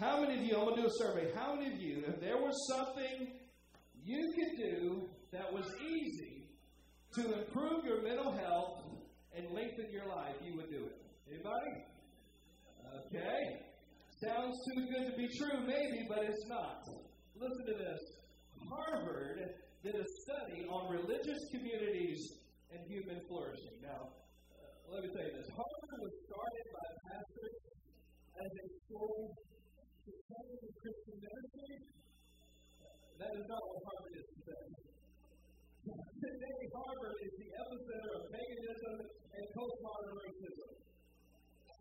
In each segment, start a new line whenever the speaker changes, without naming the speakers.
how many of you, I'm going to do a survey, how many of you, if there was something you could do that was easy to improve your mental health and lengthen your life, you would do it? Anybody? Okay. Sounds too good to be true, maybe, but it's not. Listen to this. Harvard did a study on religious communities and human flourishing. Now, uh, let me tell you this. Harvard was started by pastors as a school to study the Christian ministry. That is not what Harvard is today. Today, Harvard is the epicenter of paganism and postmodern racism.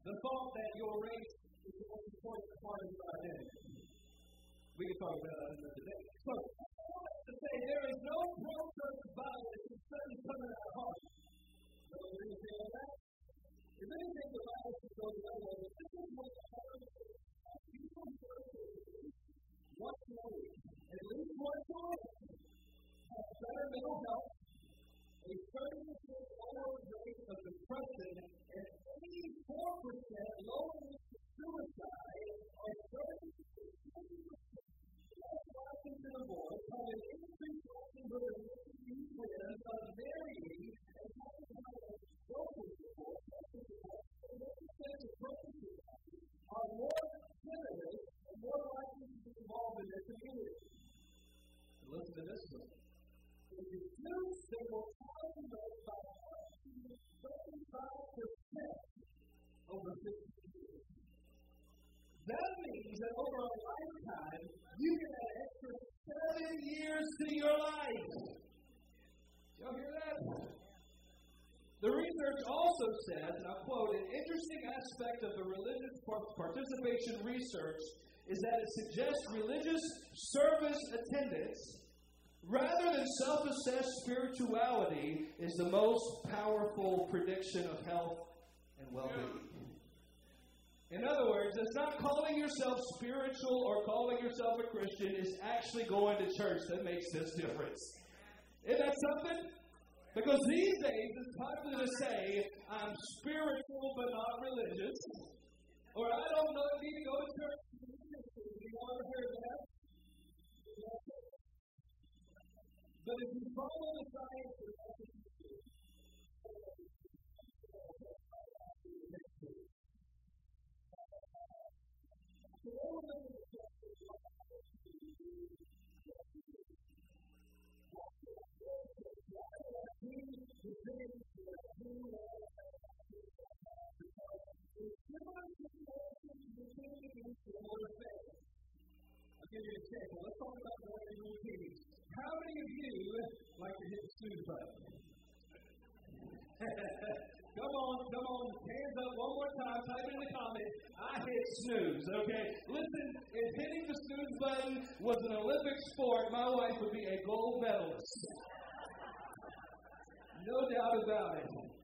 The thought that your race is the most important part of your identity. We can talk about that another day. So, to say there is no pro-church violence in studies coming out of Harvard. So, you understand that? If anything, the Bible should go the other way. This is what Harvard once a at least once a week, better mental health, a 30% lower rate of depression, participation research is that it suggests religious service attendance, rather than self assessed spirituality, is the most powerful prediction of health and well being. In other words, it's not calling yourself spiritual or calling yourself a Christian, it's actually going to church that makes this difference. Isn't that something? Because these days it's popular to say, I'm spiritual but not religious. Or I don't know, need to go to church. You want to hear that? But if you follow the science I'll give you an example. Let's talk about morning routines. How many of you like to hit the snooze button? come on, come on, hands up one more time, type in the comments. I hit snooze, okay? Listen, if hitting the snooze button was an Olympic sport, my wife would be a gold medalist. No doubt about it.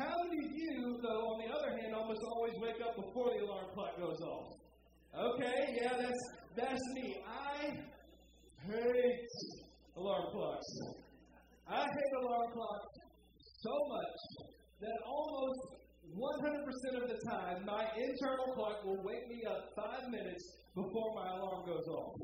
How many of you, though, on the other hand, almost always wake up before the alarm clock goes off? Okay, yeah, that's that's me. I hate alarm clocks. I hate alarm clocks so much that almost 100% of the time, my internal clock will wake me up five minutes before my alarm goes off.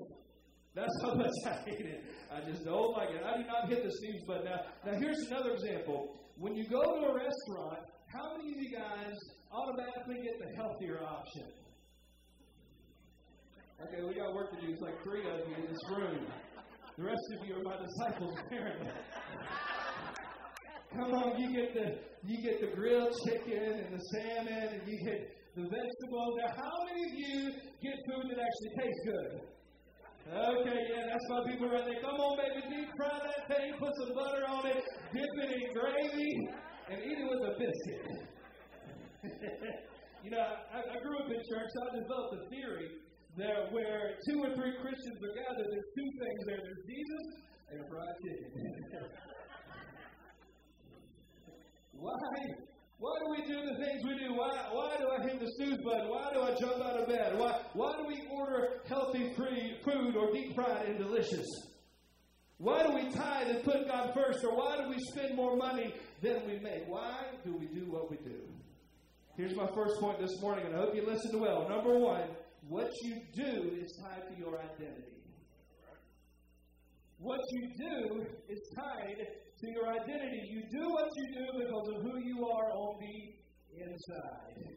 That's how much I hate it. I just don't like it. I do not hit the snooze button. Now, now here's another example. When you go to a restaurant, how many of you guys automatically get the healthier option? Okay, we got work to do. It's like three of you in this room. The rest of you are my disciples, apparently. Come on, you get the you get the grilled chicken and the salmon and you get the vegetables. Now, how many of you get food that actually tastes good? Okay, yeah, that's my people right there. Come on, baby, deep fry that thing, put some butter on it, dip it in gravy, and eat it with a biscuit. you know, I, I grew up in church, so I developed a theory that where two or three Christians are gathered, there's two things there. There's Jesus and a fried chicken. why? Why do we do the things we do? Why, why do I hit the snooze button? Why do I jump out of bed? Why, why do we order healthy free food or deep fried and delicious? Why do we tithe and put God first? Or why do we spend more money than we make? Why do we do what we do? Here's my first point this morning, and I hope you listened well. Number one, what you do is tied to your identity. What you do is tied to your identity. You do what you do because of who you are on the inside.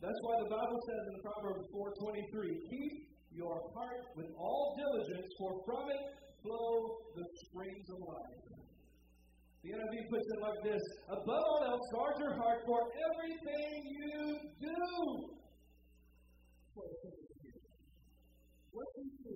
That's why the Bible says in Proverbs 4:23, "Keep your heart with all diligence, for from it flow the springs of life." The NIV puts it like this: "Above all else, guard your heart, for everything you do." What do you like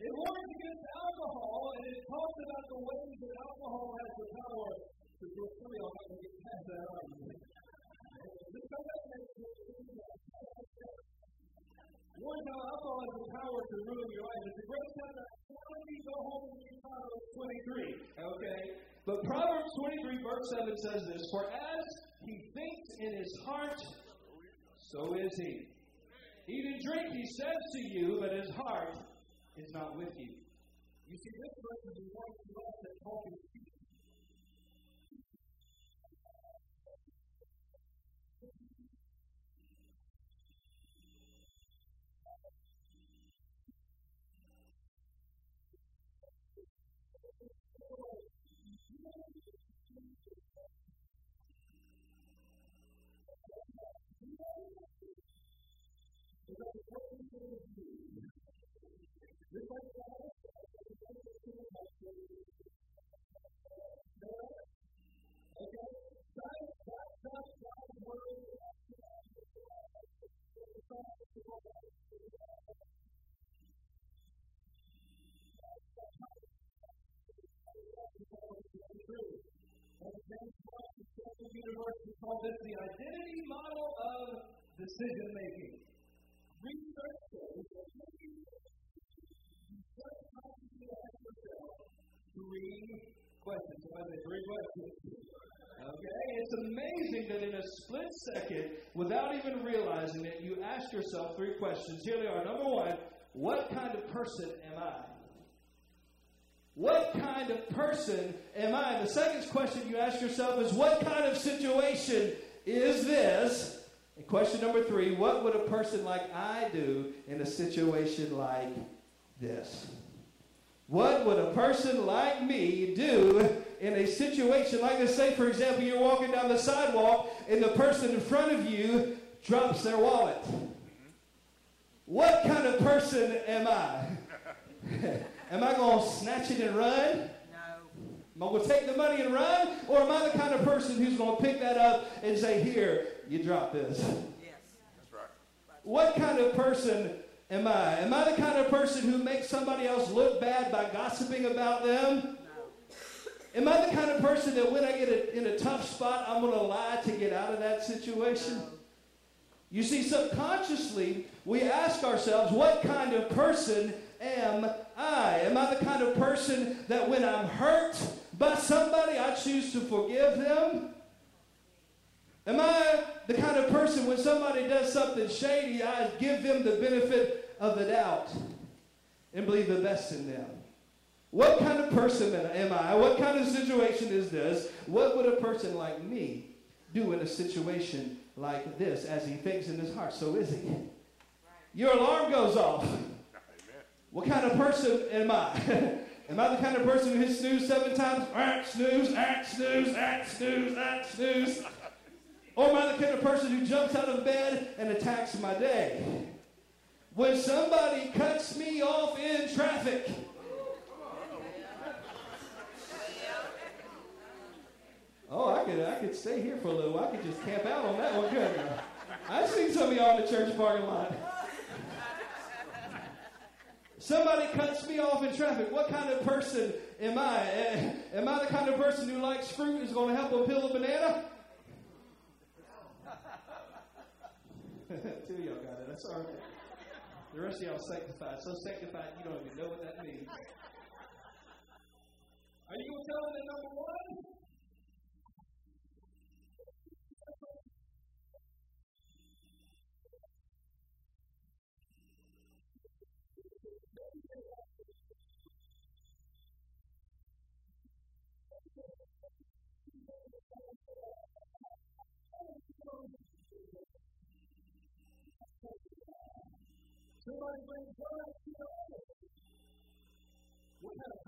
It warns against alcohol, and it talks about the ways that alcohol has the power to do. Some of y'all might get past that argument. Warns how alcohol has the power to ruin your life. It's a great time to finally go home and read Proverbs 23. Okay? But Proverbs 23, verse 7 says this For as he thinks in his heart, so is he. And drink, he says to you, but his heart not with you. You see, this verse is one to us that talking University called this the identity model of decision making. Research shows three questions. Somebody say three questions. Okay, it's amazing that in a split second, without even realizing it, you ask yourself three questions. Here they are. Number one, what kind of person am I? What kind of person am I? The second question you ask yourself is, what kind of situation is this? And question number three, what would a person like I do in a situation like this? What would a person like me do in a situation like this? Say, for example, you're walking down the sidewalk and the person in front of you drops their wallet. What kind of person am I? am I going to snatch it and run? No. Am I going to take the money and run? Or am I the kind of person who's going to pick that up and say, here, you drop this?
Yes.
That's right. What kind of person Am I? Am I the kind of person who makes somebody else look bad by gossiping about them? No. Am I the kind of person that when I get a, in a tough spot, I'm going to lie to get out of that situation? You see, subconsciously, we ask ourselves, what kind of person am I? Am I the kind of person that when I'm hurt by somebody, I choose to forgive them? The kind of person when somebody does something shady, I give them the benefit of the doubt and believe the best in them? What kind of person am I? What kind of situation is this? What would a person like me do in a situation like this as he thinks in his heart? So is he. Your alarm goes off. What kind of person am I? am I the kind of person who hits snooze seven times? snooze, snooze, snooze, snooze. Kind of person who jumps out of bed and attacks my day. When somebody cuts me off in traffic. Oh, I could I could stay here for a little. I could just camp out on that one, couldn't I? I've seen some of y'all in the church parking lot. Somebody cuts me off in traffic. What kind of person am I? Eh, am I the kind of person who likes fruit is going to help him peel a banana? Two of y'all got it. That's all right. The rest of y'all sanctified. So sanctified you don't even know what that means. Are you going to tell me that number one?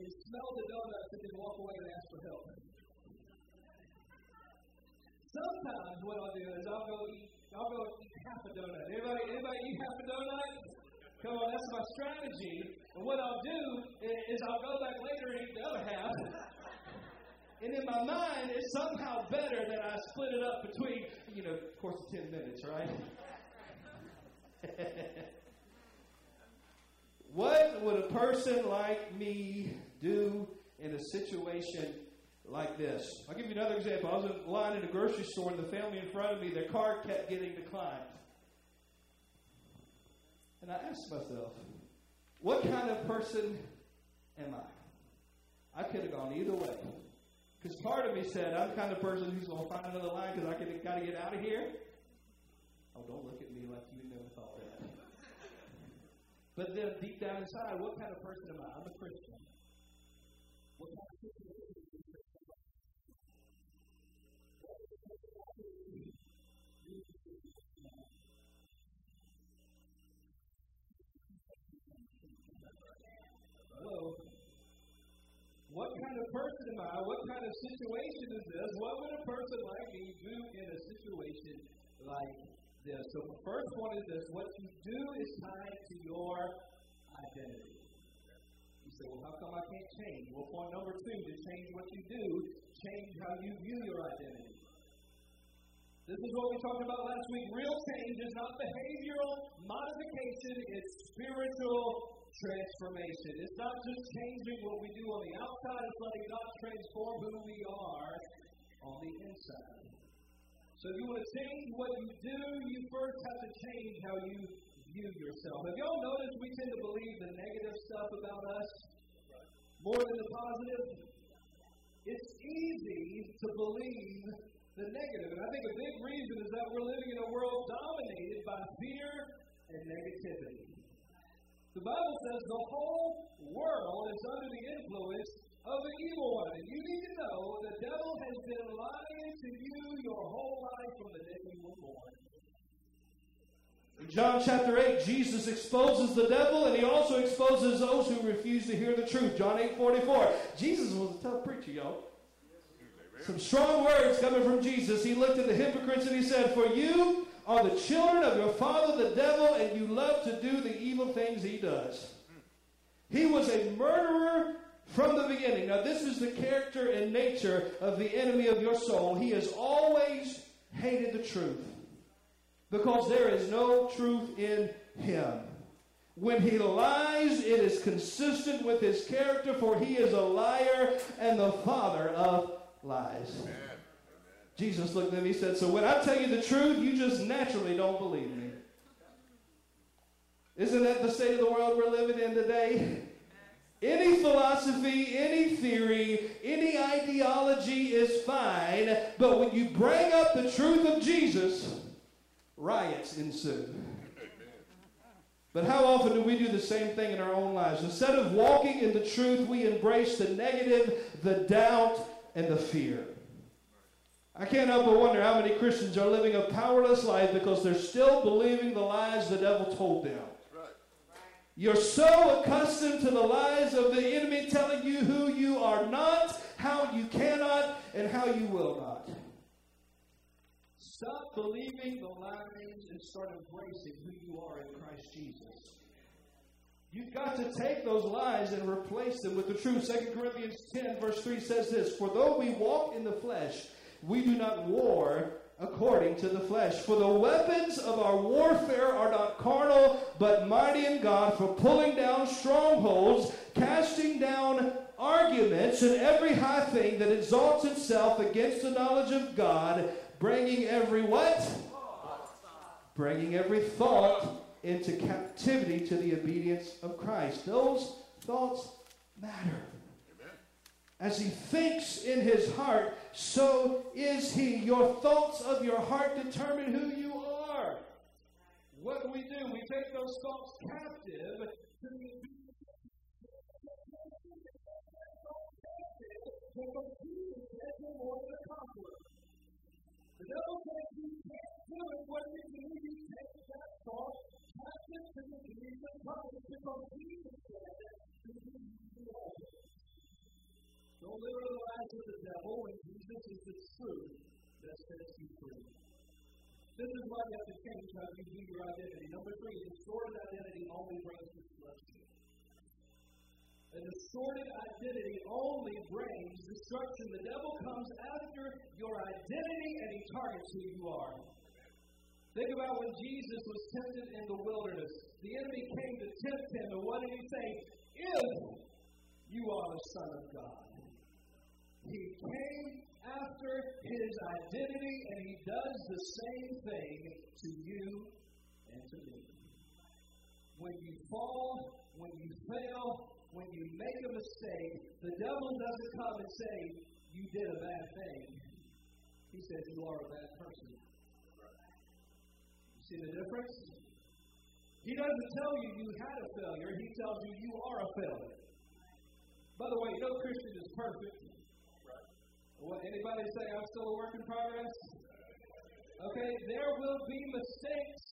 and smell the donuts and then walk away and ask for help. Sometimes what I'll do is I'll go eat I'll go eat half a donut. Anybody anybody eat half a donut? Come on, that's my strategy. And what I'll do is I'll go back later and eat the other half. And in my mind, it's somehow better that I split it up between, you know, of course, 10 minutes, right? What would a person like me do in a situation like this? I'll give you another example. I was in line at a grocery store, and the family in front of me, their card kept getting declined. And I asked myself, what kind of person am I? I could have gone either way. Because part of me said, I'm the kind of person who's going to find another line because I got to get out of here. Oh, don't look at me like you never thought that. But then deep down inside, what kind of person am I? I'm a Christian. Hello? What kind of person am I? What kind of situation is this? What would a person like me do in a situation like this. So the first one is this what you do is tied to your identity. Say, well, how come I can't change? Well, point number two to change what you do, change how you view your identity. This is what we talked about last week. Real change is not behavioral modification, it's spiritual transformation. It's not just changing what we do on the outside, it's letting God transform who we are on the inside. So if you want to change what you do, you first have to change how you view yourself. Have y'all noticed we tend to believe the negative stuff about us more than the positive? It's easy to believe the negative. And I think a big reason is that we're living in a world dominated by fear and negativity. The Bible says the whole world is under the influence of the evil one. And you need to know the devil has been lying to you your whole life from the day you were born. In John chapter 8, Jesus exposes the devil and he also exposes those who refuse to hear the truth. John 8 44. Jesus was a tough preacher, y'all. Some strong words coming from Jesus. He looked at the hypocrites and he said, For you are the children of your father the devil, and you love to do the evil things he does. He was a murderer from the beginning. Now, this is the character and nature of the enemy of your soul. He has always hated the truth because there is no truth in him. When he lies, it is consistent with his character, for he is a liar and the father of lies. Amen. Jesus looked at him, he said, So when I tell you the truth, you just naturally don't believe me. Isn't that the state of the world we're living in today? Any philosophy, any theory, any ideology is fine, but when you bring up the truth of Jesus, riots ensue. But how often do we do the same thing in our own lives? Instead of walking in the truth, we embrace the negative, the doubt, and the fear. I can't help but wonder how many Christians are living a powerless life because they're still believing the lies the devil told them. You're so accustomed to the lies of the enemy telling you who you are not, how you cannot, and how you will not. Stop believing the lies and start embracing who you are in Christ Jesus. You've got to take those lies and replace them with the truth. 2 Corinthians 10, verse 3 says this For though we walk in the flesh, we do not war according to the flesh. For the weapons of our warfare are not carnal, but mighty in God for pulling down strongholds, casting down arguments and every high thing that exalts itself against the knowledge of God, bringing every what? Bringing every thought into captivity to the obedience of Christ. Those thoughts matter. As he thinks in his heart, so is he. Your thoughts of your heart determine who you are. What do we do? We take those thoughts captive to the don't live the devil Jesus is. This is why you have to change how you view your identity. Number three, distorted identity only brings destruction. A distorted identity only brings destruction. The devil comes after your identity and he targets who you are. Think about when Jesus was tempted in the wilderness. The enemy came to tempt him, and what did he say? If you are the Son of God. He came after his identity, and he does the same thing to you and to me. When you fall, when you fail, when you make a mistake, the devil doesn't come and say, You did a bad thing. He says, You are a bad person. See the difference? He doesn't tell you you had a failure, he tells you you are a failure. By the way, no Christian is perfect. What, anybody say I'm still a work in progress? Okay, there will be mistakes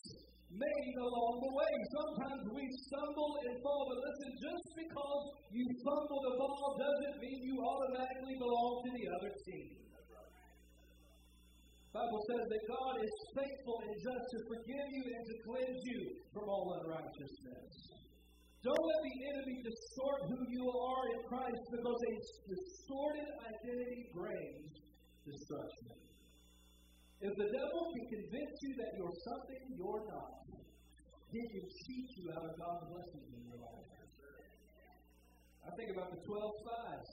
made along the way. Sometimes we stumble and fall, but listen, just because you fumble the ball doesn't mean you automatically belong to the other team. Bible says that God is faithful and just to forgive you and to cleanse you from all unrighteousness. Don't let the enemy distort who you are in Christ because a distorted identity brings destruction. If the devil can convince you that you're something you're not, he can cheat you out of God's blessings in your life. I think about the 12 spies.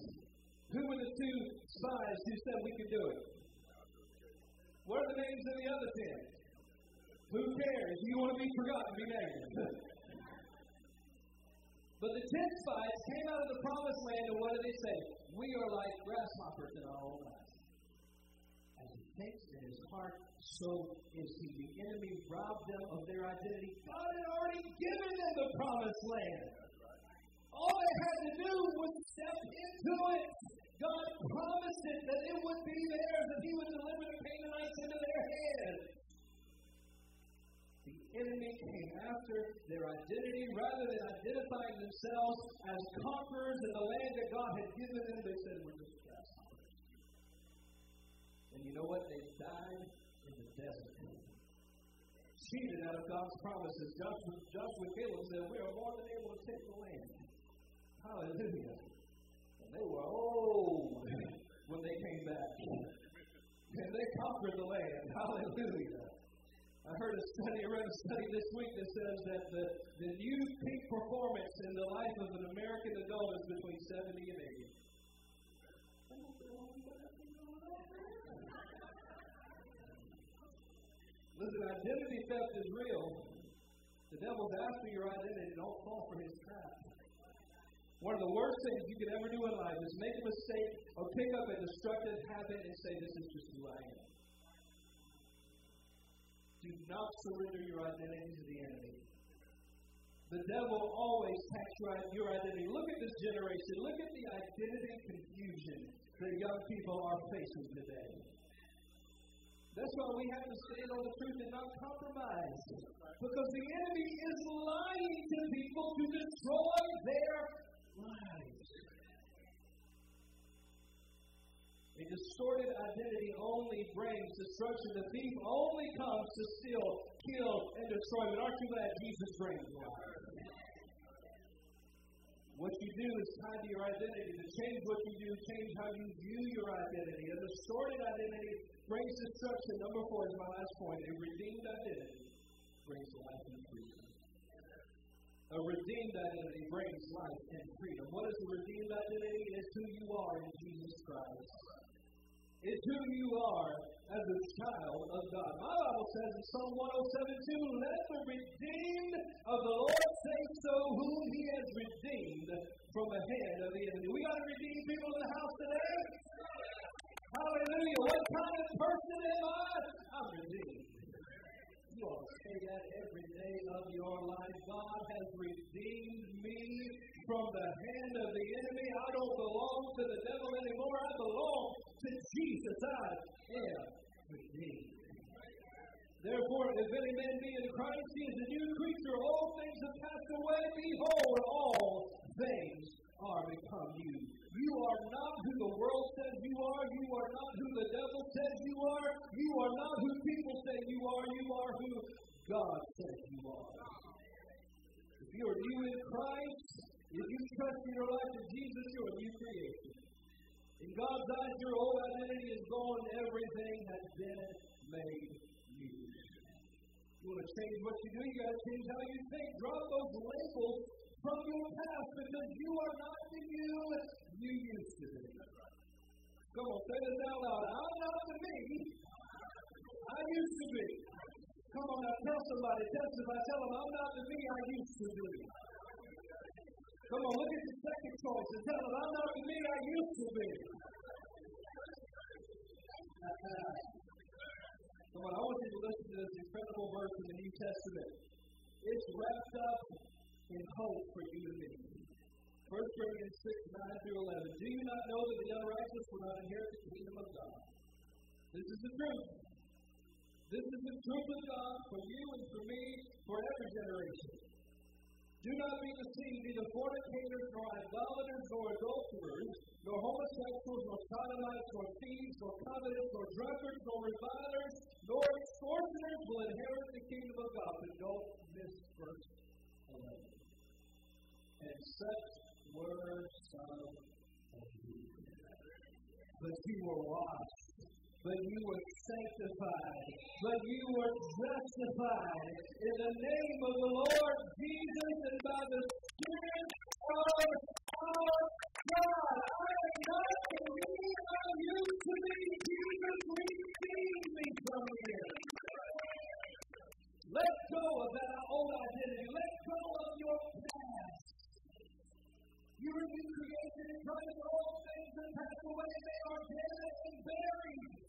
Who were the two spies who said we could do it? What are the names of the other ten? Who cares? You want to be forgotten, be named. But the ten spies came out of the promised land, and what did they say? We are like grasshoppers in our own eyes. As he thinks in his heart, so is he. The enemy robbed them of their identity. God had already given them the promised land. All they had to do was step into it. God promised it that it would be theirs, that He would deliver the after their identity rather than identifying themselves as conquerors in the land that God had given them. They said, We're just grasshoppers. And you know what? They died in the desert. Cheated out of God's promises. Joshua, Joshua Caleb said, We are more than able to take the land. Hallelujah. And they were old when they came back. And they conquered the land. Hallelujah. I heard a study, I read a study this week that says that the, the new peak performance in the life of an American adult is between 70 and 80. Listen, identity theft is real. The devil's after your identity. Don't fall for his trap. One of the worst things you could ever do in life is make a mistake or pick up a destructive habit and say, This is just who I am. Do not surrender your identity to the enemy. The devil always attacks your, identity. Look at this generation. Look at the identity confusion that young people are facing today. That's why we have to stand on the truth and not compromise. Because the enemy is lying to people to destroy their lives. A distorted identity only brings destruction. The thief only comes to steal, kill, and destroy. But aren't you glad Jesus brings life? What you do is tied to your identity. To change what you do, change how you view your identity. A distorted identity brings destruction. Number four is my last point. A redeemed identity brings life and freedom. A redeemed identity brings life and freedom. What is a redeemed identity? It's who you are in Jesus Christ. It's who you are as a child of God. My Bible says in Psalm 107 2, let the redeemed of the Lord say so, whom he has redeemed from the hand of the enemy. We got to redeem people in the house today. Hallelujah. What kind of person am I? I'm redeemed. You ought to say that every day of your life. God has redeemed me from the hand of the enemy. I don't belong to the devil anymore. I belong Jesus. I am redeemed. Therefore, if any man be in Christ, he is a new creature. All things have passed away. Behold, all things are become new. You are not who the world says you are. You are not who the devil says you are. You are not who people say you are. You are who God says you are. If you are new in Christ, if you trust in your life in Jesus, you're a new creation. In God's eyes, your old identity is gone. Everything has been made new. You want to change what you do, you got to change how you think. Drop those labels from your past because you are not the you you used to be. Come on, say this out loud. I'm not the me I used to be. Come on now, tell somebody, testify, tell them I'm not the me I used to be. Come on, look at the second choice and tell them I'm not the me I used to be. Come on, I want you to listen to this incredible verse in the New Testament. It's wrapped up in hope for you and me. 1 Corinthians 6, 9 through 11. Do you not know that the unrighteous will not inherit the kingdom of God? This is the truth. This is the truth of God for you and for me, for every generation. Do not be deceived, neither fornicators, nor idolaters, nor adulterers, nor homosexuals, nor sodomites, nor thieves, nor covetous, nor drunkards, nor revilers, nor extortioners will inherit the kingdom of God. But don't miss verse 11. And such were some of you. But you were washed, but you were sanctified, but you were justified in the name of the Lord Jesus and by the Spirit of our God. I am not me I used to be. Jesus redeemed me from here. Let go of that old identity. Let go of your past. You new creation in Christ. All things have passed away. They are dead and buried.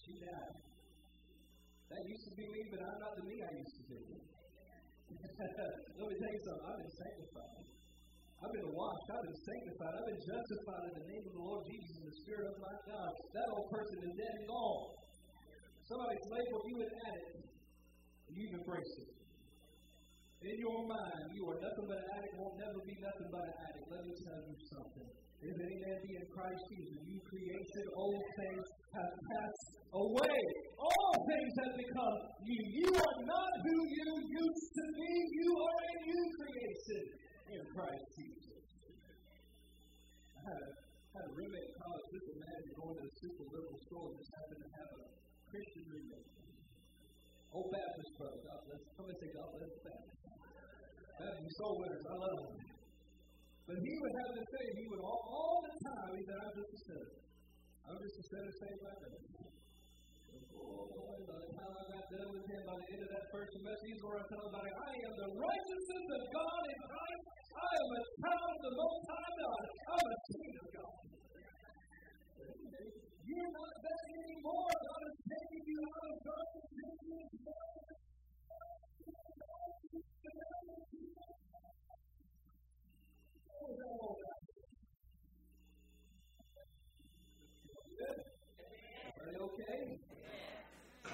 She died. That used to be me, but I'm not the me I used to be. Let me tell you something. I've been sanctified. I've been washed. I've been sanctified. I've been justified in the name of the Lord Jesus and the Spirit of my God. That old person is dead and gone. Somebody's labeled you an addict, and you've embraced it. In your mind, you are nothing but an addict, won't never be nothing but an addict. Let me tell you something. If any man be in Christ Jesus, you creation, old things have passed away. All things have become new. You are not who you used to be. You are a new creation in Christ Jesus. I had a, had a roommate in college. Just imagine going to a super liberal school and just happened to have a Christian roommate. Old Baptist brother. God bless. Somebody say God bless Baptist. Baptist soul winners. I love them. But he would have this thing. He would all, all the time. He said, "I'm just a sinner. I'm just a sinner saved by grace." Oh, by the time I got done with him, by the end of that first semester, he's going to tell everybody, I am the righteousness of God in Christ. I am a child of the Most High God. I'm a king of God. You're not that anymore. God is taking you out of darkness you okay?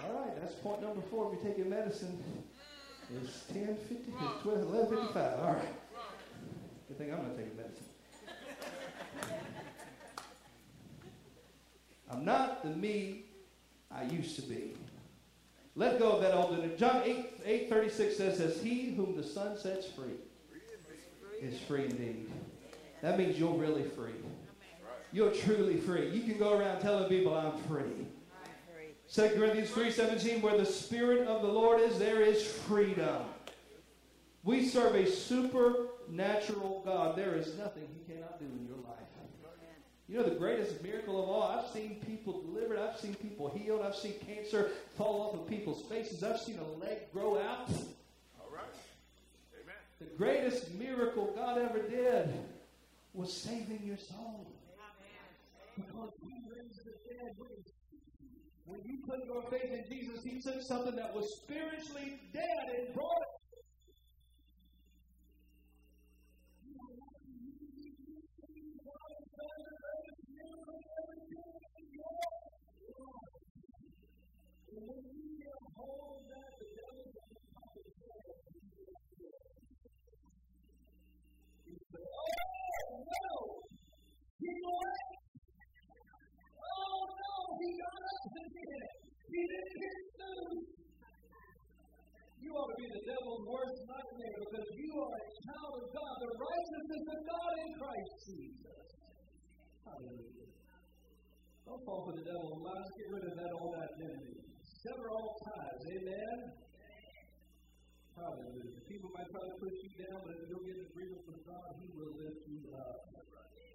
All right, that's point number four. If you're taking medicine, it's 10, 50, 12, 11, 55. All right. Good thing I'm not taking medicine. I'm not the me I used to be. Let go of that old. John 8, 8 36 says, As he whom the Son sets free is free indeed. That means you're really free. You're truly free. You can go around telling people, I'm free. 2 Corinthians 3.17, where the Spirit of the Lord is, there is freedom. We serve a supernatural God. There is nothing He cannot do in your life. You know the greatest miracle of all? I've seen people delivered. I've seen people healed. I've seen cancer fall off of people's faces. I've seen a leg grow out. The greatest miracle God ever did was saving your soul. Because He raised the dead. When you put your faith in Jesus, He took something that was spiritually dead and brought it. Sever all ties. Amen. Hallelujah. People might try to push you down, but if you'll get an agreement with God, He will lift you up.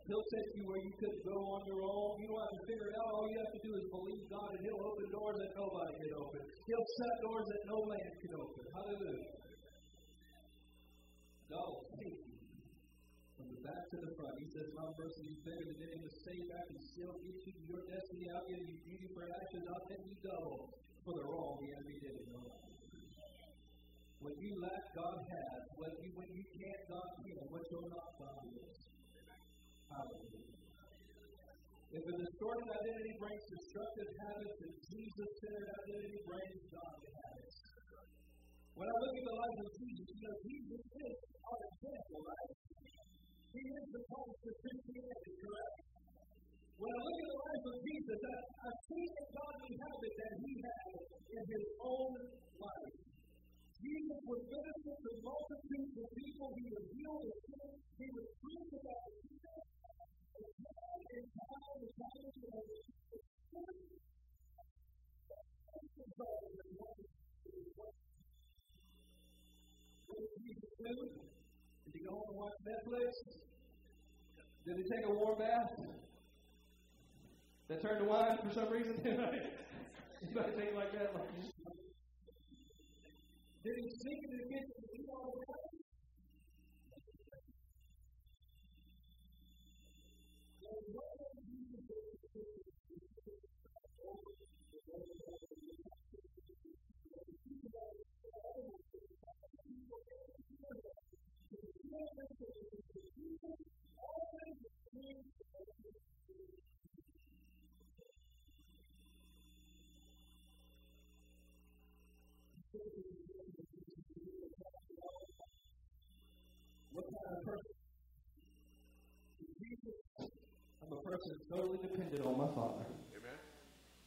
He'll take you where you couldn't go on your own. You don't have to figure it out. All you have to do is believe God, and He'll open doors that nobody can open. He'll shut doors that no man can open. Hallelujah. God will take you from the back to the front. He says, My person is bigger than any mistake. I can still get you to your destiny. I'll give you beauty for ashes. I'll take you double for the wrong the enemy did in your life. When you lack, God has. When you, when you can't, God can. What you're not, God is. Hallelujah. If a distorted identity brings destructive habits, and Jesus-centered identity brings godly habits. When I look at the life of Jesus, you know, Jesus is our example, right? He is the promise of Christianity, correct? When I look at the life of Jesus, I, I see the godly habit that he had in his own life. Jesus would minister to multitudes of people. He would heal the sick. He would preach about. And time and time? Did he go home and watch Netflix? Did he take a warm bath? That turned to wine for some reason? Anybody take it like that? Like, did he the kitchen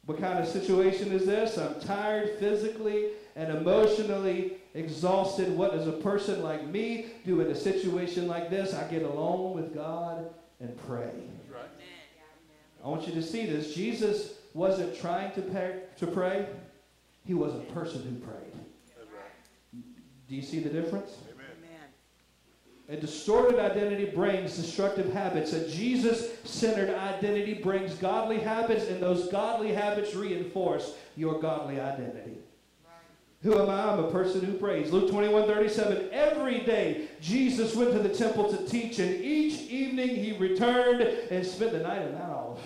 What kind of situation is this? I'm tired physically and emotionally exhausted. What does a person like me do in a situation like this? I get alone with God and pray.
Right.
I want you to see this. Jesus wasn't trying to pray, to pray. He was a person who prayed.
Right.
Do you see the difference? A distorted identity brings destructive habits. A Jesus centered identity brings godly habits, and those godly habits reinforce your godly identity. Who am I? I'm a person who prays. Luke 21 37. Every day Jesus went to the temple to teach, and each evening he returned and spent the night in Mount Olive.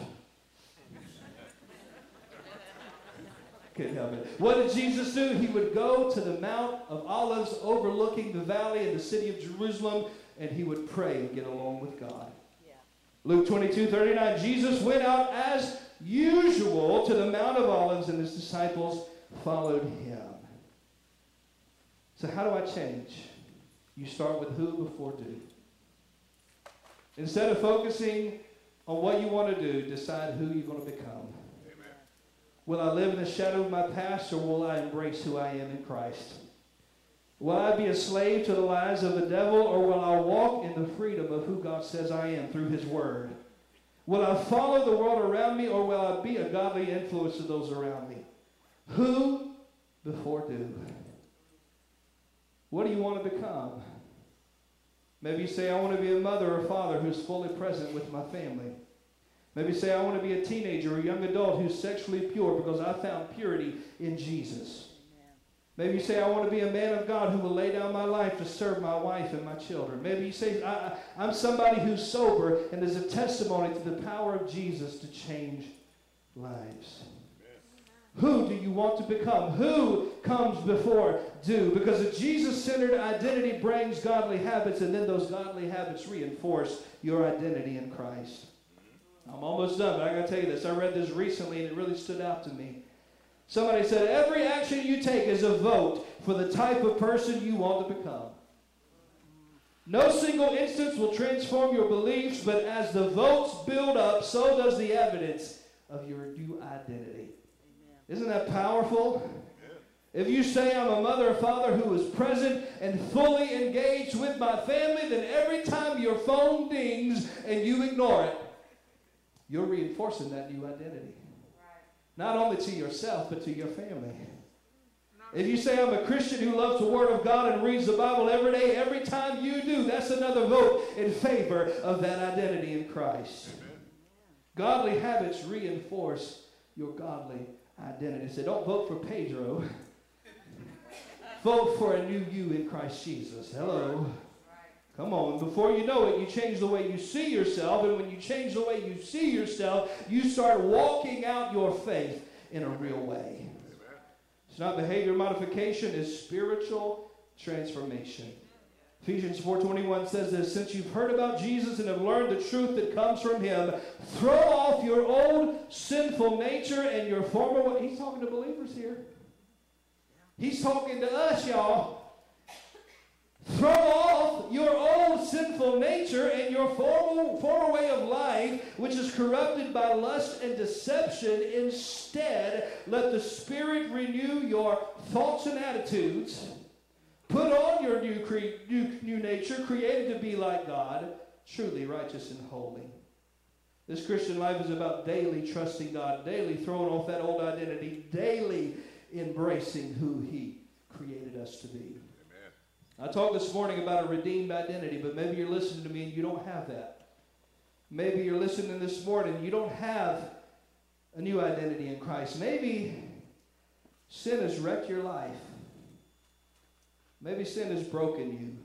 Couldn't help it. What did Jesus do? He would go to the Mount of Olives overlooking the valley in the city of Jerusalem, and he would pray and get along with God.
Yeah.
Luke 22 39. Jesus went out as usual to the Mount of Olives, and his disciples followed him. So, how do I change? You start with who before do. Instead of focusing on what you want to do, decide who you're going to become. Will I live in the shadow of my past, or will I embrace who I am in Christ? Will I be a slave to the lies of the devil, or will I walk in the freedom of who God says I am through his word? Will I follow the world around me, or will I be a godly influence to those around me? Who before do? What do you want to become? Maybe you say, I want to be a mother or father who's fully present with my family. Maybe say, I want to be a teenager or a young adult who's sexually pure because I found purity in Jesus. Maybe you say, I want to be a man of God who will lay down my life to serve my wife and my children. Maybe you say, I, I'm somebody who's sober and is a testimony to the power of Jesus to change lives. Who do you want to become? Who comes before do? Because a Jesus centered identity brings godly habits, and then those godly habits reinforce your identity in Christ. I'm almost done, but I got to tell you this. I read this recently, and it really stood out to me. Somebody said, Every action you take is a vote for the type of person you want to become. No single instance will transform your beliefs, but as the votes build up, so does the evidence of your new identity.
Amen.
Isn't that powerful? If you say I'm a mother or father who is present and fully engaged with my family, then every time your phone dings and you ignore it, you're reinforcing that new identity. Not only to yourself, but to your family. If you say I'm a Christian who loves the Word of God and reads the Bible every day, every time you do, that's another vote in favor of that identity in Christ. Godly habits reinforce your godly identity. So don't vote for Pedro. vote for a new you in Christ Jesus. Hello. Come on. Before you know it, you change the way you see yourself. And when you change the way you see yourself, you start walking out your faith in a real way. It's not behavior modification, it's spiritual transformation. Ephesians 4:21 says this, since you've heard about Jesus and have learned the truth that comes from him, throw off your old sinful nature and your former way. He's talking to believers here. He's talking to us, y'all. Throw off your old sinful nature and your former, former way of life, which is corrupted by lust and deception. Instead, let the Spirit renew your thoughts and attitudes. Put on your new, cre- new, new nature, created to be like God, truly righteous and holy. This Christian life is about daily trusting God, daily throwing off that old identity, daily embracing who He created us to be. I talked this morning about a redeemed identity, but maybe you're listening to me and you don't have that. Maybe you're listening this morning and you don't have a new identity in Christ. Maybe sin has wrecked your life. Maybe sin has broken you.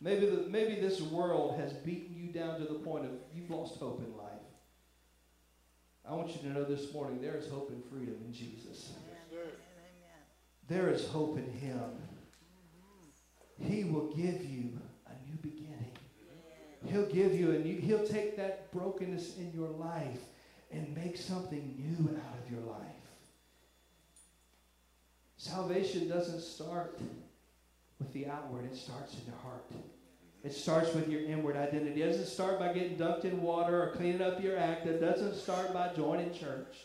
Maybe, the, maybe this world has beaten you down to the point of you've lost hope in life. I want you to know this morning there is hope and freedom in Jesus.
Amen.
There is hope in Him. He will give you a new beginning. He'll give you a new, He'll take that brokenness in your life and make something new out of your life. Salvation doesn't start with the outward, it starts in the heart. It starts with your inward identity. It doesn't start by getting dunked in water or cleaning up your act. It doesn't start by joining church.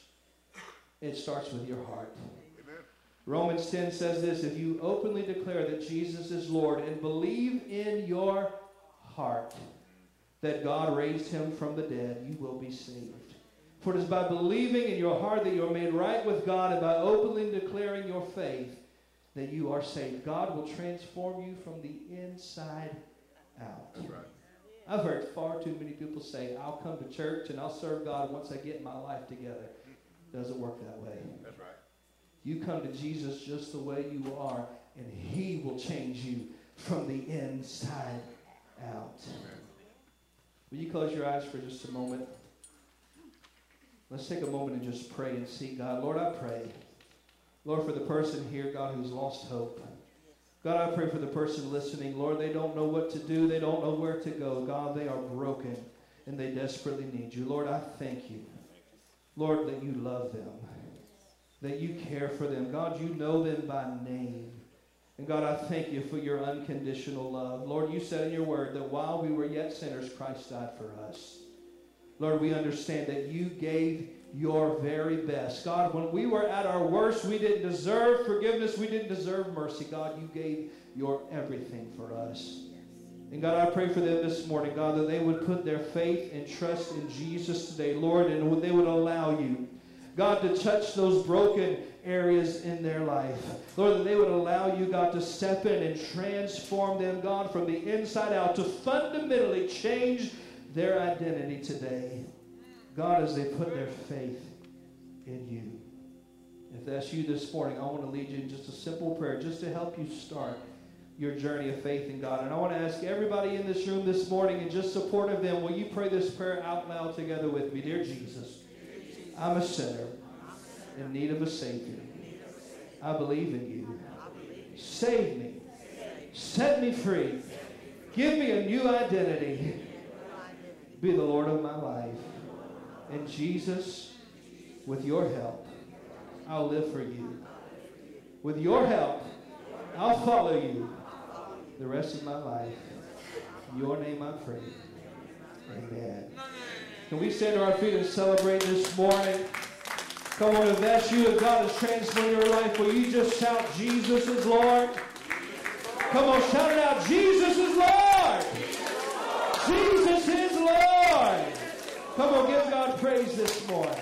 It starts with your heart. Romans 10 says this If you openly declare that Jesus is Lord and believe in your heart that God raised him from the dead, you will be saved. For it is by believing in your heart that you are made right with God and by openly declaring your faith that you are saved. God will transform you from the inside out.
That's right.
I've heard far too many people say, I'll come to church and I'll serve God once I get my life together. Doesn't work that way.
That's right.
You come to Jesus just the way you are, and He will change you from the inside out. Will you close your eyes for just a moment? Let's take a moment and just pray and seek God. Lord, I pray. Lord, for the person here, God, who's lost hope. God, I pray for the person listening. Lord, they don't know what to do. They don't know where to go. God, they are broken and they desperately need you. Lord, I thank you. Lord, that you love them, that you care for them. God, you know them by name. And God, I thank you for your unconditional love. Lord, you said in your word that while we were yet sinners, Christ died for us. Lord, we understand that you gave your very best. God, when we were at our worst, we didn't deserve forgiveness, we didn't deserve mercy. God, you gave your everything for us. And God, I pray for them this morning, God, that they would put their faith and trust in Jesus today, Lord, and they would allow you, God, to touch those broken areas in their life. Lord, that they would allow you, God, to step in and transform them, God, from the inside out, to fundamentally change their identity today. God, as they put their faith in you. If that's you this morning, I want to lead you in just a simple prayer just to help you start your journey of faith in God. And I want to ask everybody in this room this morning, in just support of them, will you pray this prayer out loud together with me? Dear Jesus, I'm a sinner in need of a Savior. I believe in you. Save me. Set me free. Give me a new identity. Be the Lord of my life. And Jesus, with your help, I'll live for you. With your help, I'll follow you the rest of my life. In your name I pray. Amen. Can we stand to our feet and celebrate this morning? Come on, if that's you, if God has transformed your life, will you just shout, Jesus is Lord? Come on, shout it out. Jesus is Lord. Jesus is Lord. Come on, give God praise this morning.